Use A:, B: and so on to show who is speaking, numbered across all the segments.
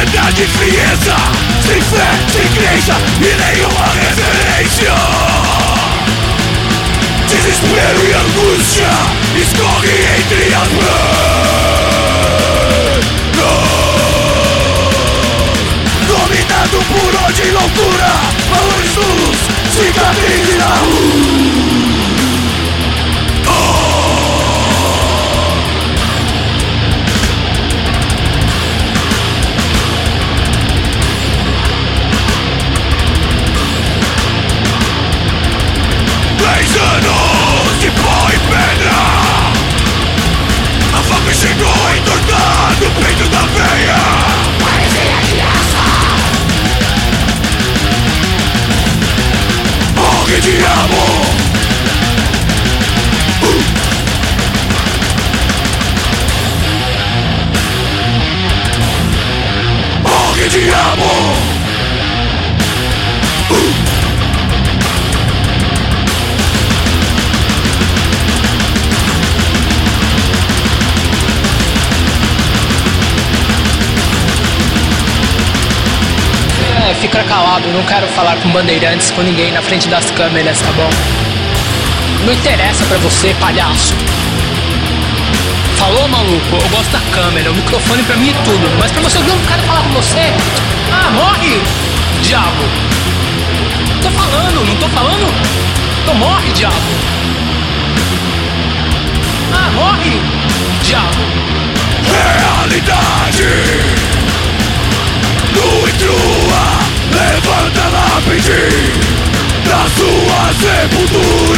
A: piedade e frieza Sem fé, sem igreja e nenhuma referência Desespero e angústia escorrem entre as mãos Morre de amor uh. Morre de amor
B: fica calado, não quero falar com bandeirantes, com ninguém na frente das câmeras, tá bom? Não interessa pra você, palhaço. Falou, maluco? Eu gosto da câmera, o microfone pra mim é tudo. Mas pra você ouvir um cara falar com você, ah, morre, diabo. Tô falando, não tô falando? Então morre, diabo.
A: c'est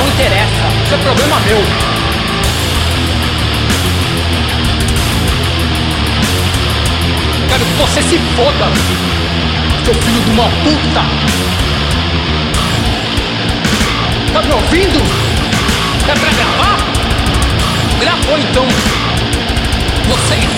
B: Não interessa. Isso é problema meu. Quero que você se foda. Seu filho de uma puta. Tá me ouvindo? É pra gravar? Gravou então. Você.